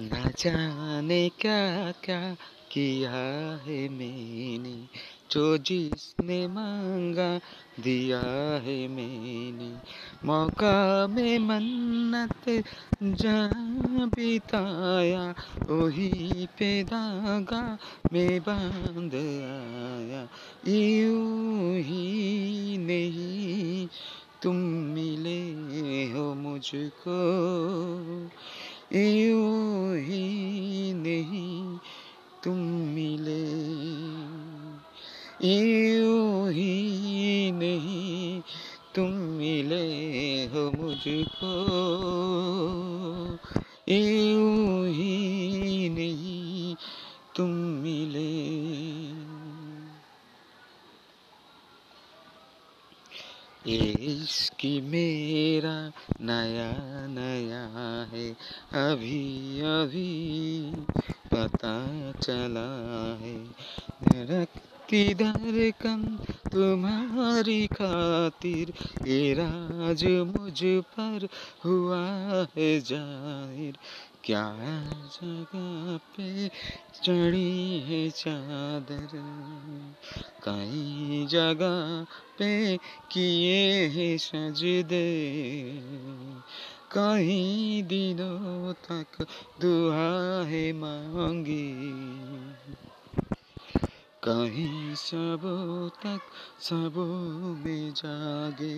न जाने क्या क्या किया है मैंने, जो जिसने मांगा दिया है मैंने। मौका में मन्नत जहाँ बिताया, वही पे धागा में बाँध आया। यूँ ही नहीं तुम मिले हो मुझको। यूँ ही नहीं तुम मिले। यूँ ही नहीं तुम मिले हो मुझको। यूँ ही नहीं तुम मिले। इश्क मेरा नया नया अभी अभी पता चला है धड़कती धड़कन तुम्हारी खातिर, ये राज मुझ पर हुआ है ज़ाहिर। क्या जगह पे चढ़ी है चादर? कई जगह पे किए हैं सजदे। कहीं दिनों तक दुआ है मांगी कहीं सबों तक सबों में जागे